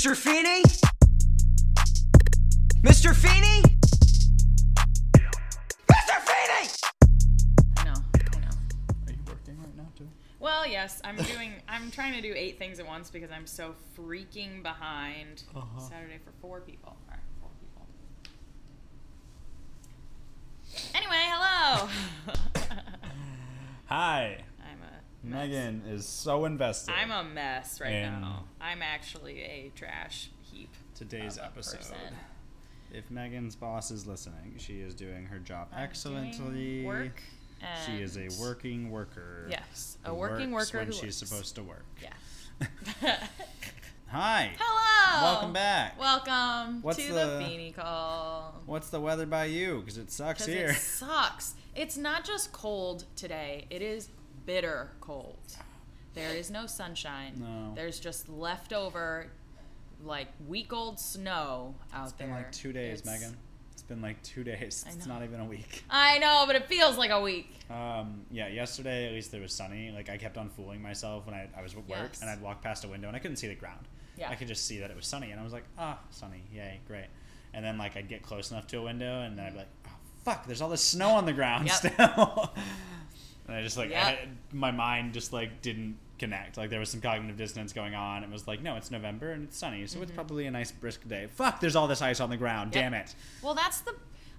Mr. Feeny? Mr. Feeny? Mr. Feeny! I know, I know. Are you working right now too? Well, yes, I'm doing. I'm trying to do eight things at once because I'm so freaking behind. Uh-huh. Saturday for four people. All right, four people. Anyway, hello. Hi. I'm a mess. Megan is so invested. I'm a mess right in now. I'm actually a trash heap. today's of a episode. person. If Megan's boss is listening, she is doing her job excellently. doing Work. She is a and- working worker. Yes, a who working works worker when who she's works. supposed to work. Yeah. Hi. Hello. Welcome back. Welcome What's to the- the Feeny Call. What's the weather by you? Because it sucks 'Cause here. It sucks. It's not just cold today. It is bitter cold. There is no sunshine. No. There's just leftover, like week old snow out It's there. been like two days, It's- Megan. It's been like two days. It's not even a week. I know, but it feels like a week. Um, yeah, yesterday at least it was sunny. Like I kept on fooling myself when I, I was at work Yes. and I'd walk past a window and I couldn't see the ground. Yeah. I could just see that it was sunny and I was like, ah, sunny, yay, great. And then like I'd get close enough to a window and then I'd be like, oh fuck, there's all this snow on the ground Yep. still. and I just like Yep. I, my mind just like didn't connect. Like there was some cognitive dissonance going on. It was like, no, it's November and it's sunny, so it's probably a nice brisk day. Fuck, there's all this ice on the ground. Mm-hmm. Yep. Damn it. Well, that's the.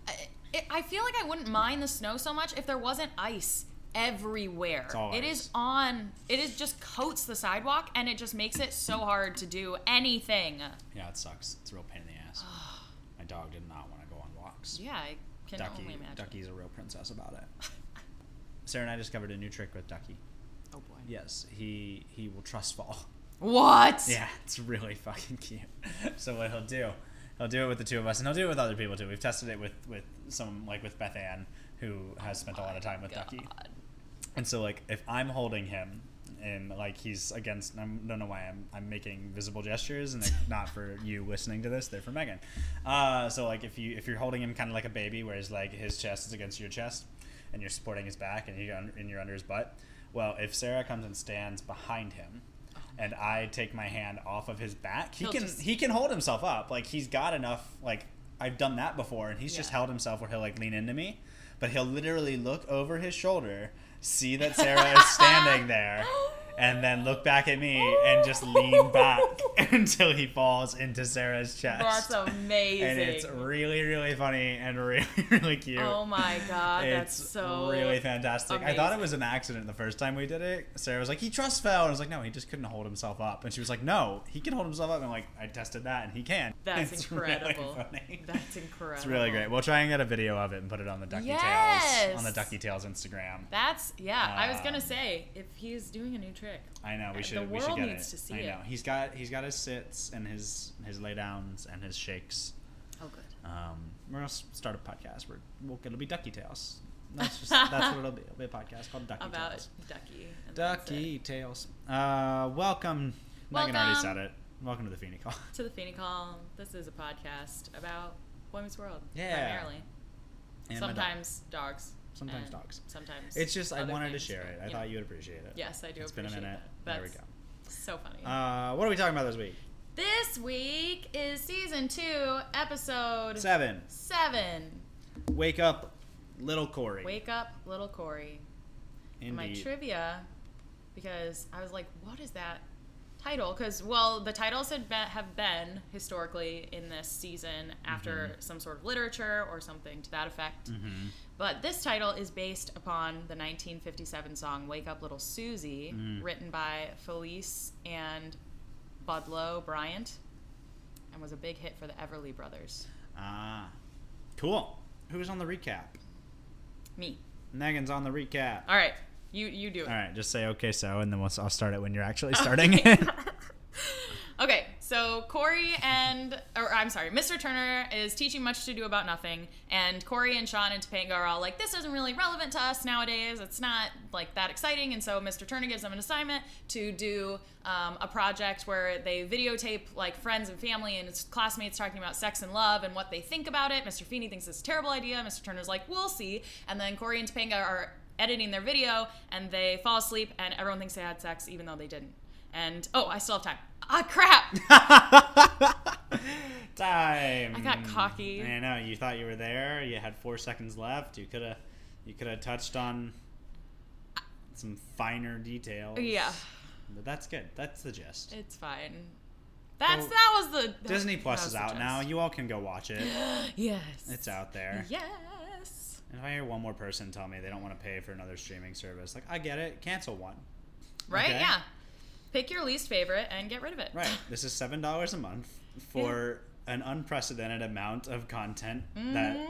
I, it, I feel like I wouldn't mind the snow so much if there wasn't ice everywhere. It's all It is on. It is just coats the sidewalk, and it just makes it so hard to do anything. Yeah, it sucks. It's a real pain in the ass. my dog did not want to go on walks. Yeah, I can Ducky, only imagine. Ducky's a real princess about it. Sarah and I discovered a new trick with Ducky. Oh boy. Yes, he he will trust fall. What? Yeah, it's really fucking cute. So what he'll do, he'll do it with the two of us, and he'll do it with other people too. We've tested it with with some like with Beth Ann, who has spent a lot of time with Ducky. And so like if I'm holding him and like he's against I don't know why I'm I'm making visible gestures and they're not for you listening to this, they're for Megan. Uh, so like if you if you're holding him kind of like a baby whereas like his chest is against your chest and you're supporting his back and you and you're under his butt. Well, if Sarah comes and stands behind him and I take my hand off of his back, he He'll can just- he can hold himself up. Like he's got enough like I've done that before and he's just Yeah. held himself where he'll like lean into me, but he'll literally look over his shoulder, see that Sarah is standing there, and then look back at me and just lean back until he falls into Sarah's chest. That's amazing. And it's really, really funny and really, really cute. Oh my god, it's that's so really fantastic. I thought it was an accident the first time we did it. Sarah was like, "He trust fell," and I was like, "No, he just couldn't hold himself up." And she was like, "No, he can hold himself up." And I'm like, "I tested that, and he can." That's It's really incredible. funny. That's incredible. It's really great. We'll try and get a video of it and put it on the Ducky Yes! Tales on the Ducky Tales Instagram. That's yeah. I was gonna Um, say if he's doing a new trick. I know we The should. we should get needs it. to see I it. know he's got he's got his sits and his his lay downs and his shakes. Oh good. Um, we're gonna start a podcast. Where we'll, it'll be Ducky Tales. That's just that's what it'll be. It'll be a podcast called Ducky About Tales. Ducky. and Ducky it. Tales. Uh, welcome. Megan already said it. Welcome to the Feeny Call. To the Feeny Call. This is a podcast about women's World. Yeah. Primarily. And my dog. Sometimes dogs. Sometimes and dogs. Sometimes. It's just I wanted to share it. I you thought know. you would appreciate it. Yes, I do It's been a minute. that. There we go. So funny. Uh, what are we talking about this week? this week is season two, episode Seven. seven. Wake up, little Cory. Wake up, little Cory. And my trivia, because I was like, what is that title? Because, well, the titles had been, have been historically in this season after some sort of literature or something to that effect. Mhm. But this title is based upon the 1957 song Wake Up Little Susie, Mm. written by Felice and Boudleaux Bryant, and was a big hit for the Everly Brothers. Ah, cool. Who's on the recap? Me. Megan's on the recap. All right, you you do it. All right, just say okay, so, and then we'll, I'll start it when you're actually starting it. okay, so Cory and, or I'm sorry, Mr. Turner is teaching much to do about nothing, and Cory and Shawn and Topanga are all like, this isn't really relevant to us nowadays. It's not like that exciting, and so Mr. Turner gives them an assignment to do um, a project where they videotape like friends and family and his classmates talking about sex and love and what they think about it. Mr. Feeny thinks it's a terrible idea. Mr. Turner's like, we'll see, and then Cory and Topanga are editing their video, and they fall asleep, and everyone thinks they had sex even though they didn't. And oh, I still have time. Ah, crap. Time. I got cocky. I know. You thought you were there. You had four seconds left. You could have. You could have touched on some finer details. Yeah, But that's good. That's the gist. it's fine. That's that was the that- Disney Plus is out now. You all can go watch it. Yes. It's out there. Yes. And if I hear one more person tell me they don't want to pay for another streaming service, like I get it, cancel one. Right? Okay. Yeah. Pick your least favorite and get rid of it. Right. This is seven dollars a month for an unprecedented amount of content that Mhm.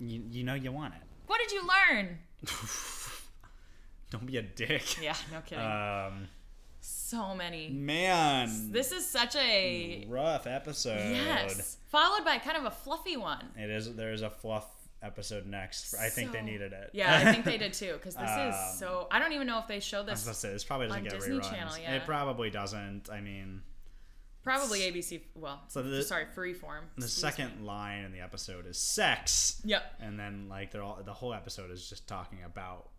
you, you know you want it. What did you learn? Don't be a dick. Yeah, no kidding. Um, so many. man, This is such a rough episode. yes, followed by kind of a fluffy one. It is. There's a fluff episode next. I think they needed it. Yeah, I think they did too. Because this Um, is so. I don't even know if they show I was this. say this probably doesn't get Disney reruns. Channel, yeah. It probably doesn't. I mean, Probably ABC. Well, So the- sorry, Freeform. the second me. line in the episode is sex. Yep. and then like they're all the whole episode is just talking about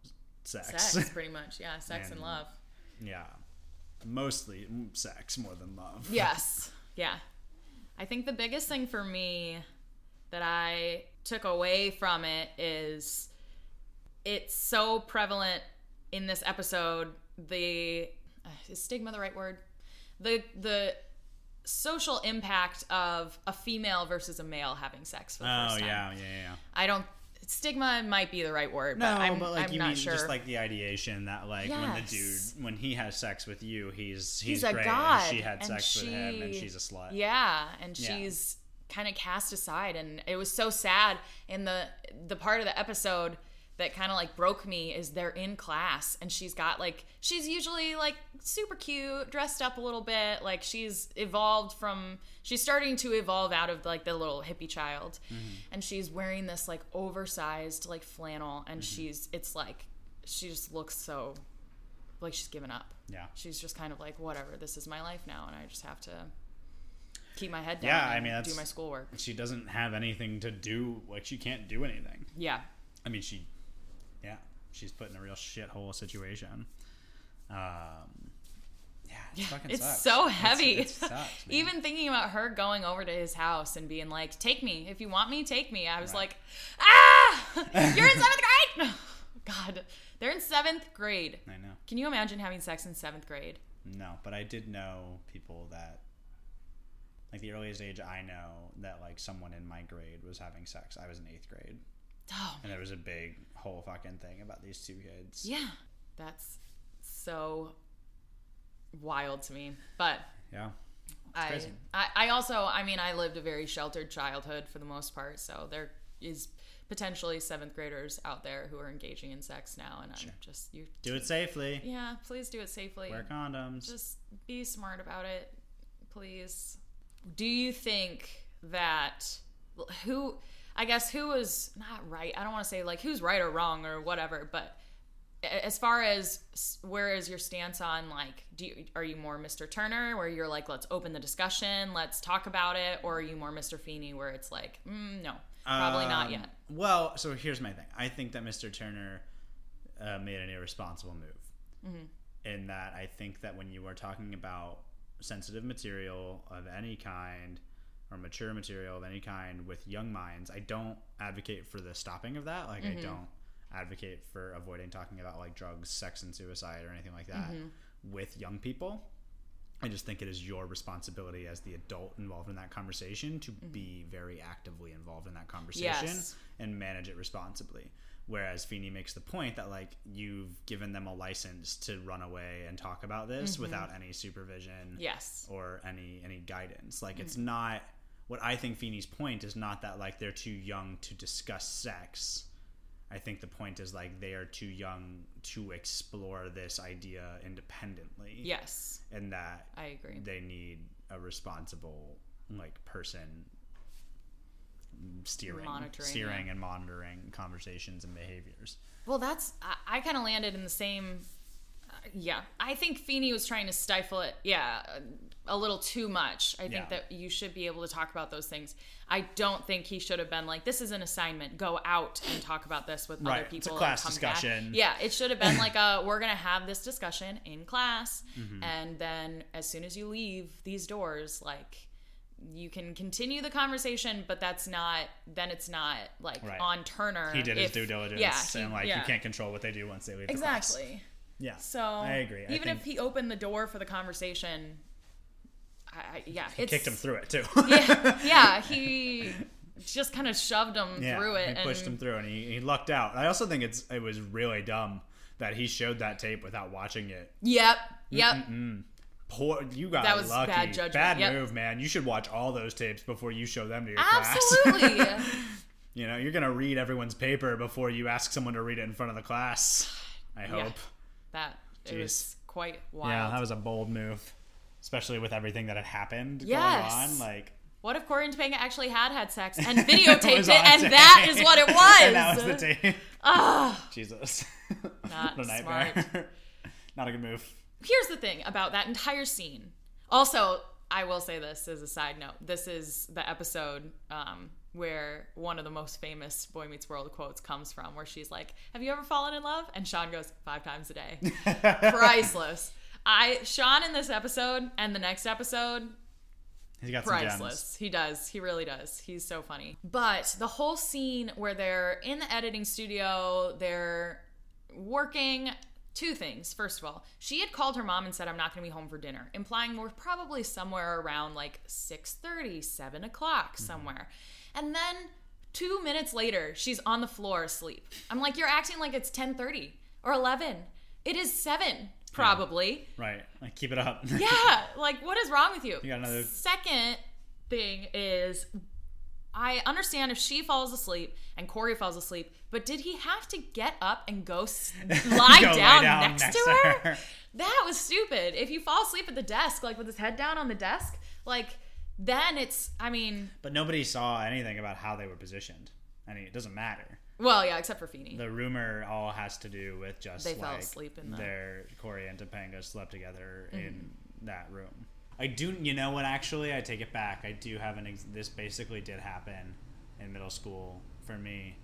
sex. Sex, pretty much. Yeah, sex and, And- love. yeah, mostly sex more than love. Yes. Yeah. I think the biggest thing for me that I took away from it is it's so prevalent in this episode the uh, is stigma the right word the the social impact of a female versus a male having sex for the Oh first time yeah, yeah, yeah. i don't stigma might be the right word No, but i'm, but like I'm you not mean sure just like the ideation that like when the dude when he has sex with you, he's he's, he's a great god and she had sex with him and she's a slut. yeah and Yeah. she's kind of cast aside and it was so sad. In the the part of the episode that kind of like broke me is they're in class and she's got like she's usually like super cute dressed up a little bit like she's evolved from she's starting to evolve out of like the little hippie child. Mm-hmm. And she's wearing this like oversized like flannel and mm-hmm. she's it's like she just looks so like she's given up. Yeah. she's just kind of like whatever this is my life now and i just have to keep my head down Yeah, I mean, do that's- my schoolwork She doesn't have anything to do. Like she can't do anything. yeah I mean, she, yeah, she's put in a real shithole situation. Um, yeah, it fucking it's sucks. so It's- heavy it sucks, even thinking about her going over to his house and being like take me if you want me take me i was Right. like ah you're in seventh grade god they're in seventh grade I know. can you imagine having sex in seventh grade No, but I did know people that, like the earliest age I know that like someone in my grade was having sex. I was in eighth grade, oh and there was a big whole fucking thing about these two kids. yeah that's so wild to me but Yeah. I. I I also I mean I lived a very sheltered childhood for the most part, so there is potentially seventh graders out there who are engaging in sex now, and I'm just you. Do it safely. Yeah, please do it safely. Wear condoms. Just be smart about it, please. Do you think that who? I guess who was not right. I don't want to say like who's right or wrong or whatever, but as far as where is your stance on like do you, are you more Mr. Turner where you're like let's open the discussion, let's talk about it, or are you more Mr. Feeny where it's like mm, no, probably not Um, yet. Well, so here's my thing. I think that Mr. Turner uh, made an irresponsible move. Mm-hmm. In that, I think that when you are talking about sensitive material of any kind or mature material of any kind with young minds, I don't advocate for the stopping of that. Like, Mm-hmm. I don't advocate for avoiding talking about like drugs, sex, and suicide or anything like that Mm-hmm. with young people. I just think it is your responsibility as the adult involved in that conversation to be very actively involved in that conversation Mm-hmm. Yes. and manage it responsibly. Whereas Feeny makes the point that like you've given them a license to run away and talk about this Mm-hmm. without any supervision Yes. or any any guidance. Like Mm. it's not what I think Feeny's point is not that like they're too young to discuss sex. I think the point is like they are too young to explore this idea independently Yes, and that I agree. they need a responsible like person steering Monitoring, steering yeah. and monitoring conversations and behaviors Well, that's I, I kind of landed in the same yeah, I think Feeny was trying to stifle it. Yeah, a little too much. I think Yeah. that you should be able to talk about those things. I don't think he should have been like, "This is an assignment. Go out and talk about this with Right. other It's a people." class and come back." discussion. Yeah, it should have been like, a, "We're gonna have this discussion in class, Mm-hmm. and then as soon as you leave these doors, like." You can continue the conversation, but that's not. Then it's not like Right. on Turner. He did his due diligence, Yeah, he- and like yeah. you can't control what they do once they leave. the exactly. Yeah. So I agree. I Even if he opened the door for the conversation, I, I yeah, he kicked him through it too. yeah, yeah, he just kind of shoved him Yeah, through it He pushed and him through, and he, he lucked out. I also think it's it was really dumb that he showed that tape without watching it. yep, yep. Poor, you got That was lucky. bad judgment, Bad yep. move, man. You should watch all those tapes before you show them to your class. Absolutely. you know, you're gonna read everyone's paper before you ask someone to read it in front of the class. I hope. that it was quite wild. Yeah, that was a bold move, especially with everything that had happened Yes. going on. Like what if Cory and Topanga actually had had sex and videotaped it, and tape. that is what it was? and that was the tape. Ah. Jesus. Not nightmare. Not a good move. Here's the thing about that entire scene. Also, I will say this as a side note. This is the episode um, where one of the most famous Boy Meets World quotes comes from, where she's like, "Have you ever fallen in love?" And Shawn goes, five times a day." Priceless. I Shawn in this episode and the next episode He's got priceless. He does. He really does. He's so funny. But the whole scene where they're in the editing studio, they're working two things. First of all, she had called her mom and said, I'm not going to be home for dinner, implying we're probably somewhere around like 6.30, 7 o'clock mm-hmm. somewhere. And then two minutes later, she's on the floor asleep. I'm like, you're acting like it's 10.30 or 11. It is 7, probably. Right. Like keep it up. Yeah, like what is wrong with you? You got another- Second thing is I understand if she falls asleep and Cory falls asleep, but did he have to get up and go s- lie, Go down, down next, next to her? her. That was stupid. If you fall asleep at the desk, like with his head down on the desk, like then it's I mean, But nobody saw anything about how they were positioned. I mean, it doesn't matter. well, yeah, except for Feeny. The rumor all has to do with just They fell like asleep in the- their Cory and Topanga slept together in Mm-hmm. that room. I do, you know what? Actually, I take it back. I do have an. Ex- this basically did happen in middle school for me.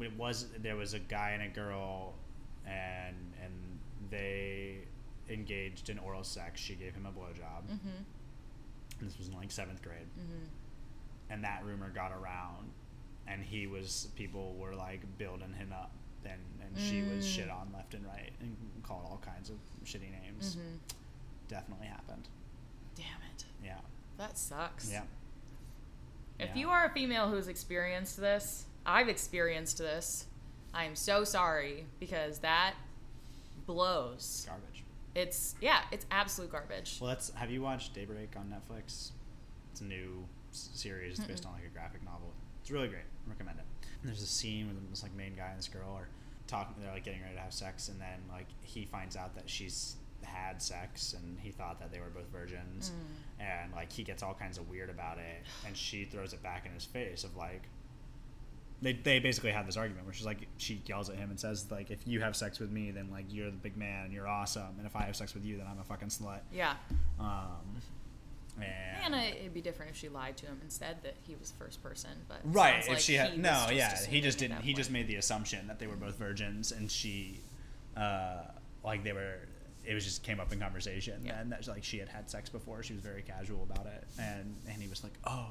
It was there was a guy and a girl, and and they engaged in oral sex. She gave him a blowjob. Mm-hmm. This was in like seventh grade, and that rumor got around, and he was people were like building him up, and and she was Mm. shit on left and right and called all kinds of shitty names. Mm-hmm. Definitely happened. Damn it. Yeah, That sucks. yeah. If Yeah. you are a female who's experienced this, I've experienced this. I am so sorry because that blows. Garbage. It's yeah, it's absolute garbage. Well, that's. Have you watched Daybreak on Netflix? It's a new s- series based on like a graphic novel. It's really great. recommend it. And there's a scene with this like main guy and this girl are talking. They're like getting ready to have sex, and then like he finds out that she's had sex, and he thought that they were both virgins, and like he gets all kinds of weird about it, and she throws it back in his face of like. They, they basically have this argument where she's like she yells at him and says like if you have sex with me then like you're the big man and you're awesome and if I have sex with you then I'm a fucking slut Yeah. um, And and it'd be different if she lied to him and said that he was first person, but right, if like she had no, yeah, he just didn't. He just made the assumption that they were both virgins, and she, uh, like they were. It was just came up in conversation, Yeah. and that like she had had sex before. She was very casual about it, and and he was like, oh,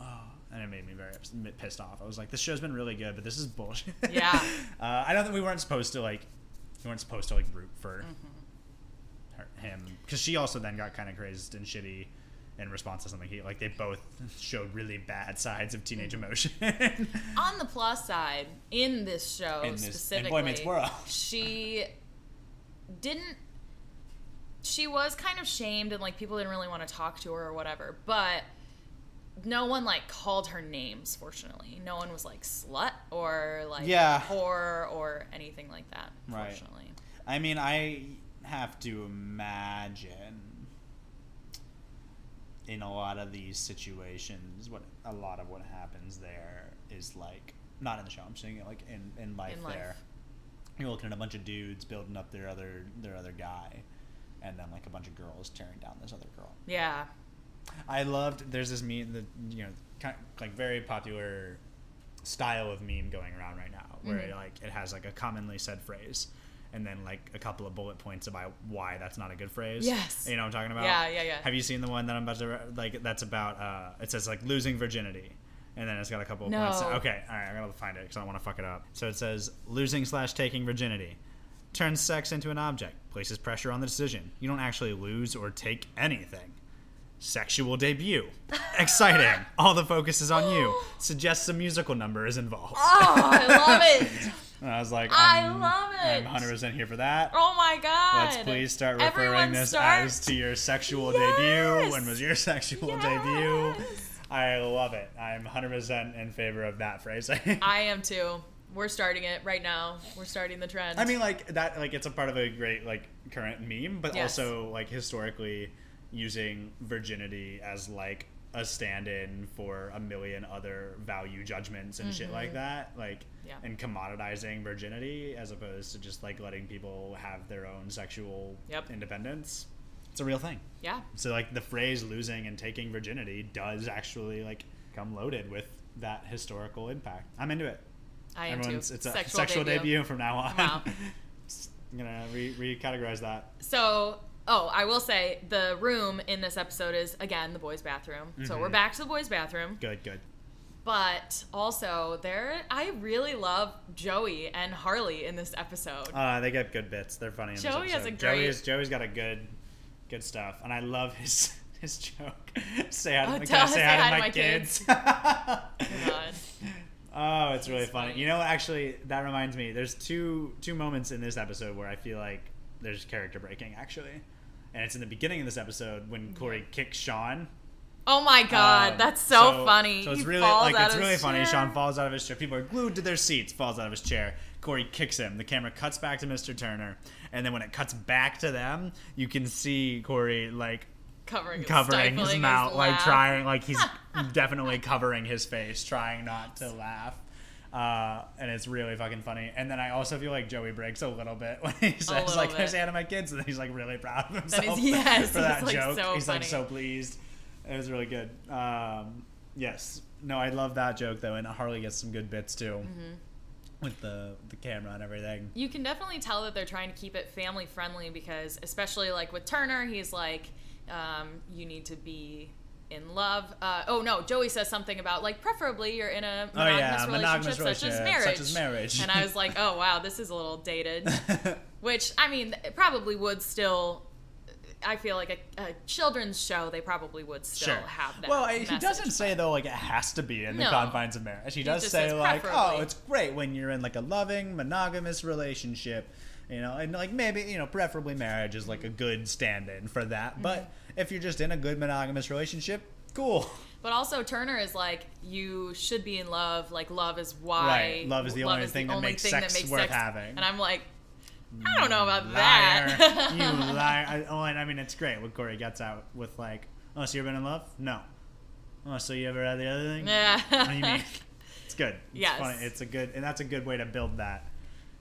oh, and it made me very ups- pissed off. I was like, this show's been really good, but this is bullshit. Yeah. uh, I don't think we weren't supposed to like, we weren't supposed to like root for Mm-hmm. her, him because she also then got kind of crazed and shitty in response to something he like they both showed really bad sides of teenage Mm-hmm. emotion On the plus side, in this show In this- specifically, Meets World. she didn't. She was kind of shamed, and like people didn't really want to talk to her or whatever. But no one like called her names. Fortunately, no one was like slut or like Yeah. whore or anything like that. Right. Fortunately, i mean i have to imagine in a lot of these situations what a lot of what happens there is like not in the show i'm saying it like in, in life In life. there you're looking at a bunch of dudes building up their other their other guy, and then like a bunch of girls tearing down this other girl. Yeah. I loved. There's this meme, that you know, kind of like very popular style of meme going around right now, where Mhm. like it has like a commonly said phrase, and then like a couple of bullet points about why that's not a good phrase. Yes. You know what I'm talking about? Yeah, yeah, yeah. Have you seen the one that I'm about to like? That's about. uh It says like losing virginity. And then it's got a couple of No. points. Okay, all right, I'm gonna find it because I don't want to fuck it up. So it says losing slash taking virginity turns sex into an object, places pressure on the decision. You don't actually lose or take anything. Sexual debut. Exciting. All the focus is on you. Suggests a musical number is involved. Oh, I love it. And I was like, I love it. I'm 100% here for that. Oh my god. Let's please start referring Everyone this start- as to your sexual Yes. debut. When was your sexual debut? Yes. I love it. I'm 100% in favor of that phrasing. I am too. We're starting it right now. We're starting the trend. I mean, like that, like it's a part of a great like current meme, but Yes. also like historically using virginity as like a stand-in for a million other value judgments and shit like that, like Mm-hmm. Yeah. and commoditizing virginity as opposed to just like letting people have their own sexual Yep. independence. It's a real thing. yeah. So like the phrase losing and taking virginity does actually like come loaded with that historical impact. I'm into it. I am too. Everyone's it's a sexual, debut. from now on. Wow. I'm gonna re- recategorize that. So, oh, I will say the room in this episode is again the boys' bathroom. So Mm-hmm. we're back to the boys' bathroom. Good, good. But also there I really love Joey and Harley in this episode. Uh, they get good bits. They're funny. In Joey has a great- Joey's Joey's got a good, good stuff, and I love his his joke. say hi to, Oh, I say hi to my, kids. kids. Oh, it's really It's funny. funny. You know, actually, that reminds me. There's two two moments in this episode where I feel like there's character breaking actually, and it's in the beginning of this episode when Cory kicks Shawn. Oh my god, Um, that's so, funny. So it's He really like it's really funny. chair. Shawn falls out of his chair. People are glued to their seats. Falls out of his chair. Cory kicks him. The camera cuts back to Mr. Turner, and then when it cuts back to them, you can see Cory like covering his, covering his mouth, like trying, like he's definitely covering his face, trying not to laugh. Uh, and it's really fucking funny. And then I also feel like Joey breaks a little bit when he says like, bit. "There's of my kids," and then he's like really proud of himself is- yes, for that like, joke. so he's like so pleased. It was really good. Um, yes, no, I love that joke though, and Harley gets some good bits too Mm-hmm. with the the camera and everything. You can definitely tell that they're trying to keep it family friendly because, especially like with Turner, he's like, um, you need to be in love. Uh, oh no, Joey says something about like preferably you're in a Oh, monogamous, yeah, relationship, monogamous such as marriage. such as marriage. and I was like, oh wow, this is a little dated. Which I mean, it probably would still. I feel like a, a children's show, they probably would still Sure. have that. Well, he message, doesn't say though like it has to be in the confines of marriage. He does say like, preferably. oh, it's great when you're in like a loving monogamous relationship, you know, and like maybe you know preferably marriage is like a good stand-in for that. But Mm-hmm. if you're just in a good monogamous relationship, cool. But also Turner is like, you should be in love. Like love is why. Right. Love is the only thing that makes sex worth having. And I'm like, I don't know about Liar, that. you liar. I, oh, and I mean it's great when Cory gets out with like, oh, so you ever been in love? No. Oh, so you ever had the other thing? Yeah. What do you mean? It's good. It's Yes. funny. It's a good, and that's a good way to build that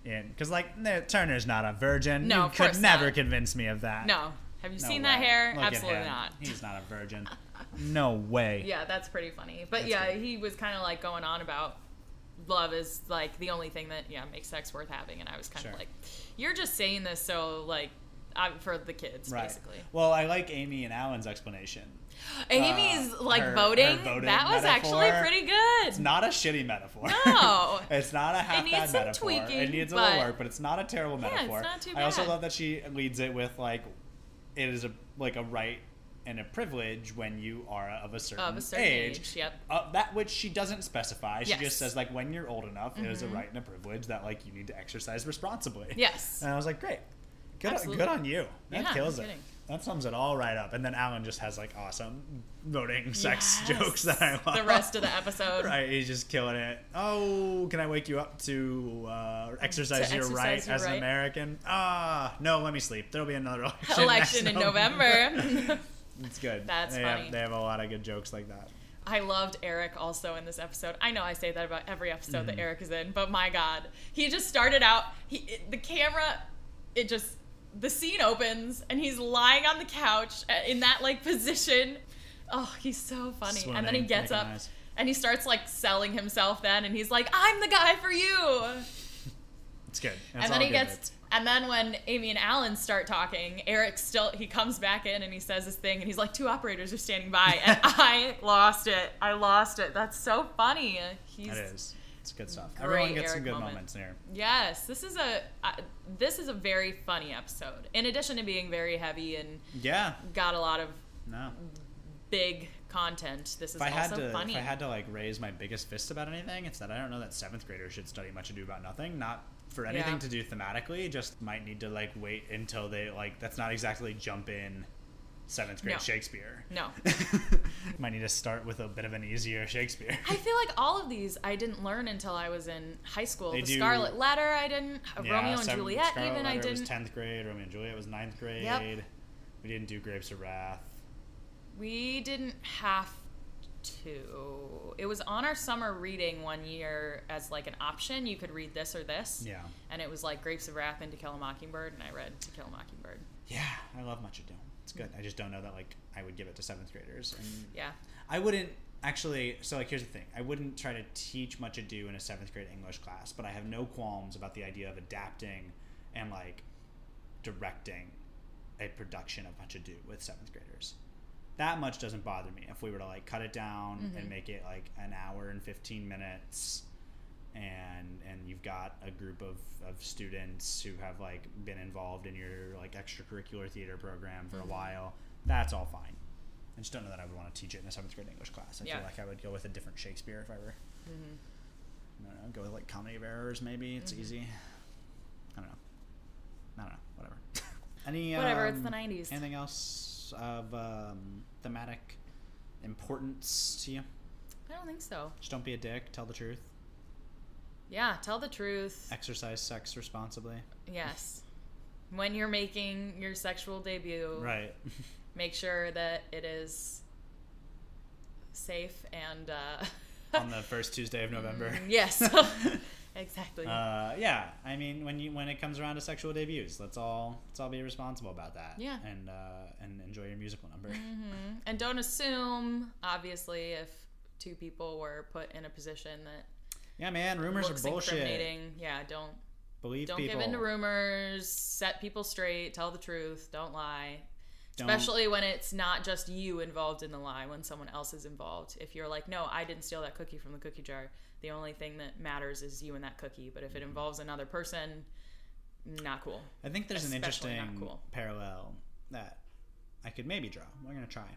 in. Because like no, Turner's not a virgin. No, you of could never not. convince me of that. no. Have you No seen that hair? Look Absolutely not. He's not a virgin. No way. Yeah, that's pretty funny. But That's yeah, good. he was kind of like going on about love is like the only thing that yeah makes sex worth having, and I was kind Sure. of like, you're just saying this so like i for the kids Right. basically. Well, I like Amy and Alan's explanation. Amy's Uh, like her- her voting. voting That was actually pretty good. It's not a shitty metaphor. No. it's not a half needs bad some metaphor. tweaking, it needs a little work, but it's not a terrible Yeah, it's metaphor. not too bad. I also love that she leads it with like it is a like a right and a privilege when you are of a certain, Of a certain age, yep. Uh, that which she doesn't specify. She Yes. Mm-hmm. just says like when you're old enough, it is a right and a privilege that like you need to exercise responsibly. Yes. And I was like, great. Good, Absolutely. good on you. That Yeah, kills it. kidding. That sums it all right up. And then Alan just has like awesome voting sex Yes. jokes that I love. The rest of the episode. Right, he's just killing it. Oh, can I wake you up to uh, exercise To your exercise right your as an. American? Ah, no, let me sleep. There'll be another election. Election in November. It's good. That's they funny. Have, they have a lot of good jokes like that. I loved Eric also in this episode. I know I say that about every episode Mm-hmm. that Eric is in, but my God, he just started out. He the camera, it just the scene opens and he's lying on the couch uh, in that like position. Oh, he's so funny. and then he gets up eyes. and he starts like selling himself. Then and he's like, "I'm the guy for you." It's good. And then he good gets and then when amy and alan start talking eric still he comes back in and he says his thing and he's like two operators are standing by and i lost it i lost it that's so funny he's It is. It's good stuff. Great Everyone gets some good moment. moments here. yes this is a uh, this is a very funny episode in addition to being very heavy and Yeah. got a lot of No. big content this is If also to, funny if I had to like raise my biggest fist about anything, it's that I don't know that seventh graders should study much ado about nothing. Not for anything Yeah. to do thematically. Just might need to like wait until they like. That's not exactly jump in seventh grade No. Shakespeare. no might need to start with a bit of an easier Shakespeare. I feel like all of these I didn't learn until I was in high school. They the do- Scarlet Letter, I didn't. Uh, yeah, Romeo and Juliet, Scarlet even I didn't. Was tenth grade. Romeo and Juliet was ninth grade. Yep. We didn't do Grapes of Wrath. We didn't have to. It was on our summer reading one year as like an option. You could read this or this. Yeah. And it was like Grapes of Wrath and To Kill a Mockingbird, and I read To Kill a Mockingbird. Yeah, I love Much Ado. It's good. I just don't know that like I would give it to seventh graders. And Yeah. I wouldn't actually. So like, here's the thing: I wouldn't try to teach Much Ado in a seventh grade English class, but I have no qualms about the idea of adapting and like directing a production of Much Ado with seventh graders. That much doesn't bother me. If we were to like cut it down and mm-hmm. make it like an hour and fifteen minutes, and and you've got a group of, of students who have like been involved in your like extracurricular theater program for a mm-hmm. while, that's all fine. I just don't know that I would want to teach it in a seventh grade English class. I Yeah. feel like I would go with a different Shakespeare if I were. Mm-hmm. I don't know. Go with like Comedy of Errors, maybe. It's easy. I don't know. I don't know. Whatever. Any Whatever, it's um, the 90s. Anything else of um, thematic importance to you? I don't think so. Just don't be a dick. Tell the truth. Yeah, tell the truth. Exercise sex responsibly. Yes. When you're making your sexual debut, Right. make sure that it is safe and uh, On the first Tuesday of November. yes, exactly. Uh, yeah, I mean, when you when it comes around to sexual debuts, let's all let's all be responsible about that. Yeah. And uh, and enjoy your musical number. Mhm. And don't assume, obviously, if two people were put in a position that Yeah, man, rumors are bullshit. yeah, don't Believe don't people. give in to rumors. Set people straight. Tell the truth. Don't lie. Don't- Especially when it's not just you involved in the lie, when someone else is involved. If you're like, no, I didn't steal that cookie from the cookie jar, the only thing that matters is you and that cookie. But if it involves another person, not cool. I think there's an especially not interesting cool. parallel that I could maybe draw. We're gonna try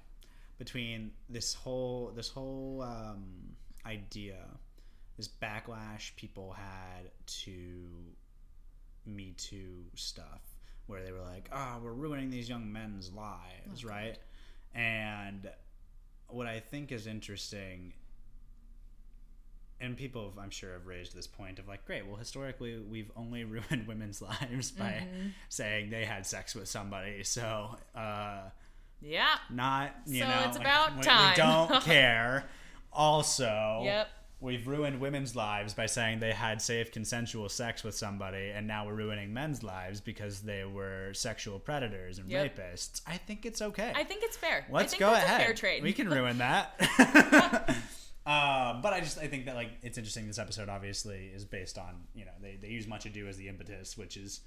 between this whole this whole um, idea, this backlash people had to Me Too stuff, where they were like, "Ah, we're ruining these young men's lives," right? And what I think is interesting and people have, I'm sure have raised this point of like, great, well, historically we've only ruined women's lives by Mm-hmm. saying they had sex with somebody. So, uh, Yeah. not you So know, it's like, about we, time. We don't care. Also, Yep. we've ruined women's lives by saying they had safe, consensual sex with somebody, and now we're ruining men's lives because they were sexual predators and Yep. rapists. I think it's okay. I think it's fair. Let's think go ahead. A fair trade. We can ruin that. um, but I just I think that like it's interesting. This episode obviously is based on you know they they use Much Ado as the impetus, which is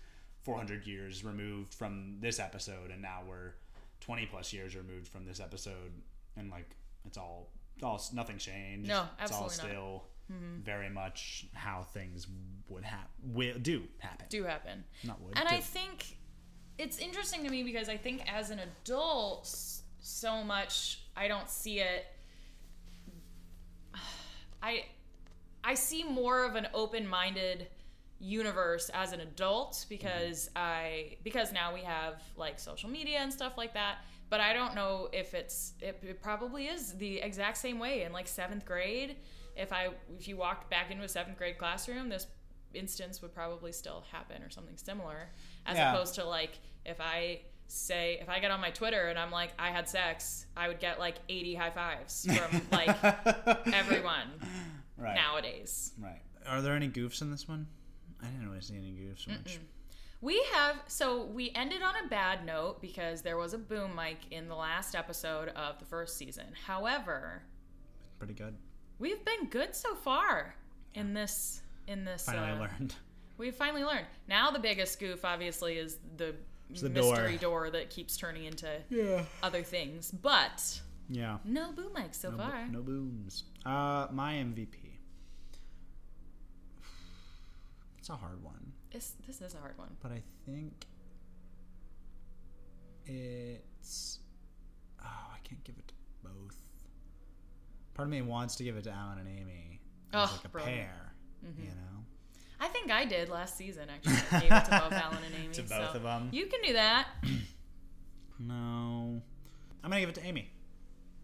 400 years removed from this episode, and now we're 20 plus years removed from this episode, and like it's all it's all nothing changed. No, absolutely it's all absolutely not. still very much how things would happen. Will do happen. do happen. Not would. And do. I think it's interesting to me because I think as an adult, so much I don't see it. I I see more of an open-minded universe as an adult because I because now we have like social media and stuff like that. But I don't know if it's it, it probably is the exact same way in like seventh grade. If I if you walked back into a seventh grade classroom, this instance would probably still happen or something similar, as Yeah. opposed to like if I say if I get on my Twitter and I'm like I had sex, I would get like 80 high fives from like everyone right. nowadays. Right. Are there any goofs in this one? I didn't really see any goofs much. We have so we ended on a bad note because there was a boom mic in the last episode of the first season. However, Pretty good. we've been good so far in this in this Finally uh, learned. We've finally learned. Now the biggest goof obviously is the, the mystery door. door. that keeps turning into Yeah. other things. But Yeah. no boom mics so No, bo- far. no booms. Uh, my MVP. It's a hard one, This, this is a hard one. but I think it's. Oh, I can't give it to both. Part of me wants to give it to Alan and Amy as Oh, like a brilliant. pair. You know. I think I did last season actually. I gave it to both Alan and Amy. To both so of 'em? You can do that. No. I'm gonna give it to Amy.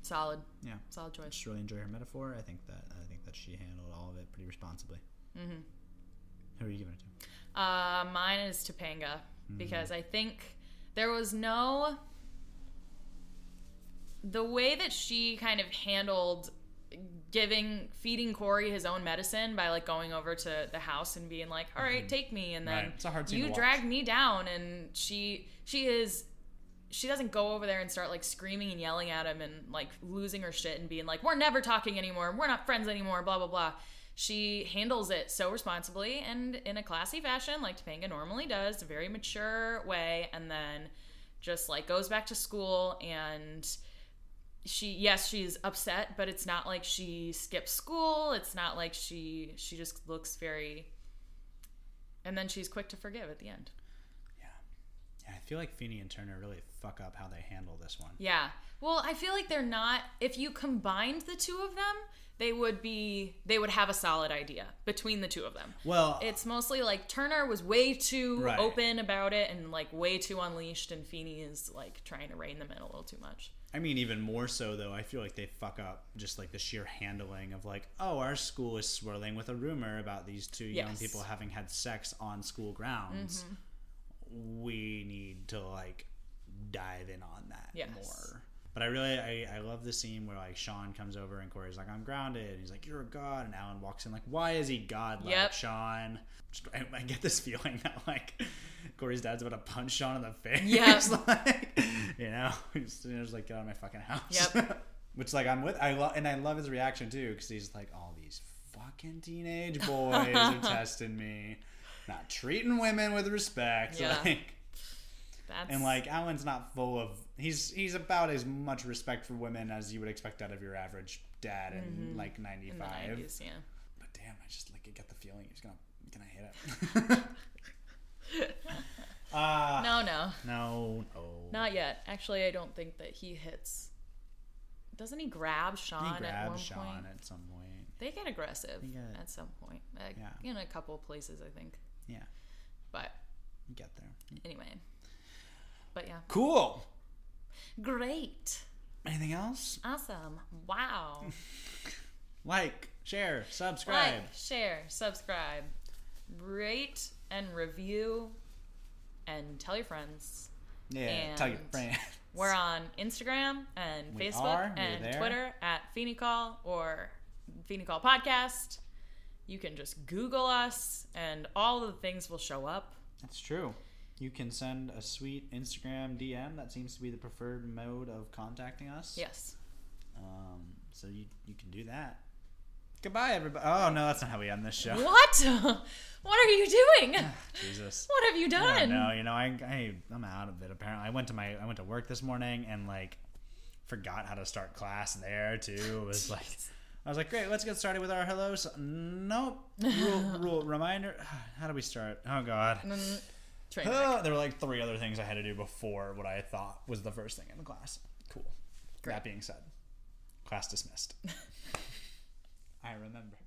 Solid. Yeah. Solid I choice. just really enjoy her metaphor. I think that I think that she handled all of it pretty responsibly. Mm-hmm. Who are you giving it to? Uh, mine is Topanga because I think there was no the way that she kind of handled giving feeding Cory his own medicine by like going over to the house and being like, "All right, take me," and then Right. It's a hard scene you dragged me down, and she she is she doesn't go over there and start like screaming and yelling at him and like losing her shit and being like, "We're never talking anymore. We're not friends anymore." Blah blah blah. She handles it so responsibly and in a classy fashion, like Topanga normally does, a very mature way, and then just like goes back to school and she yes she's upset but it's not like she skips school. It's not like she she just looks very and then she's quick to forgive at the end I feel like Feeny and Turner really fuck up how they handle this one. Yeah. Well, I feel like they're not if you combined the two of them, they would be they would have a solid idea between the two of them. Well, It's mostly like Turner was way too Right. open about it and like way too unleashed and Feeny is like trying to rein them in a little too much. I mean, even more so though. I feel like they fuck up just like the sheer handling of like, oh, our school is swirling with a rumor about these two young people having had sex on school grounds. Mm-hmm. We need to like dive in on that Yes. more. But I really, I, I love the scene where like Shawn comes over and Cory's like, I'm grounded. And he's like, You're a god. And Alan walks in like, Why is he god like Yep. Shawn? Just, I, I get this feeling that like Cory's dad's about to punch Shawn in the face. Yep. like, you know, he's just like, Get out of my fucking house. Yep. Which like I'm with. I love and I love his reaction too because he's like, all these fucking teenage boys are testing me, not treating women with respect. Yeah. Like, That's and like Alan's not full of. He's he's about as much respect for women as you would expect out of your average dad in like in the '95. yeah. But damn, I just like get the feeling he's gonna gonna hit it. uh, No, no. no, no. Not yet. Actually, I don't think that he hits. Doesn't he grab Shawn he grabs Shawn point? at some point. They get aggressive They get- at some point. Uh, Yeah. In a couple of places, I think. Yeah, But you get there. anyway. But yeah. Cool. Great. Anything else? Awesome. Wow. Like, share, subscribe. like, share, subscribe, rate, and review, and tell your friends. yeah, tell your friends. We're on Instagram and We Facebook are. And. Twitter at Feeny Call or Feeny Call Podcast. You can just Google us, and all of the things will show up. That's true. You can send a sweet Instagram DM. That seems to be the preferred mode of contacting us. Yes. Um, so you you can do that. Goodbye, everybody. Oh no, that's not how we end this show. What? what are you doing? Jesus. What have you done? No, you know, I, I I'm out of it. Apparently, I went to my I went to work this morning and like forgot how to start class there too. It was like I was like, great, let's get started with our hellos. Nope. Rule, rule reminder. How do we start? Oh God. Mm, train. Uh, there were like three other things I had to do before what I thought was the first thing in the class. Cool. Great. That being said, class dismissed. I remember.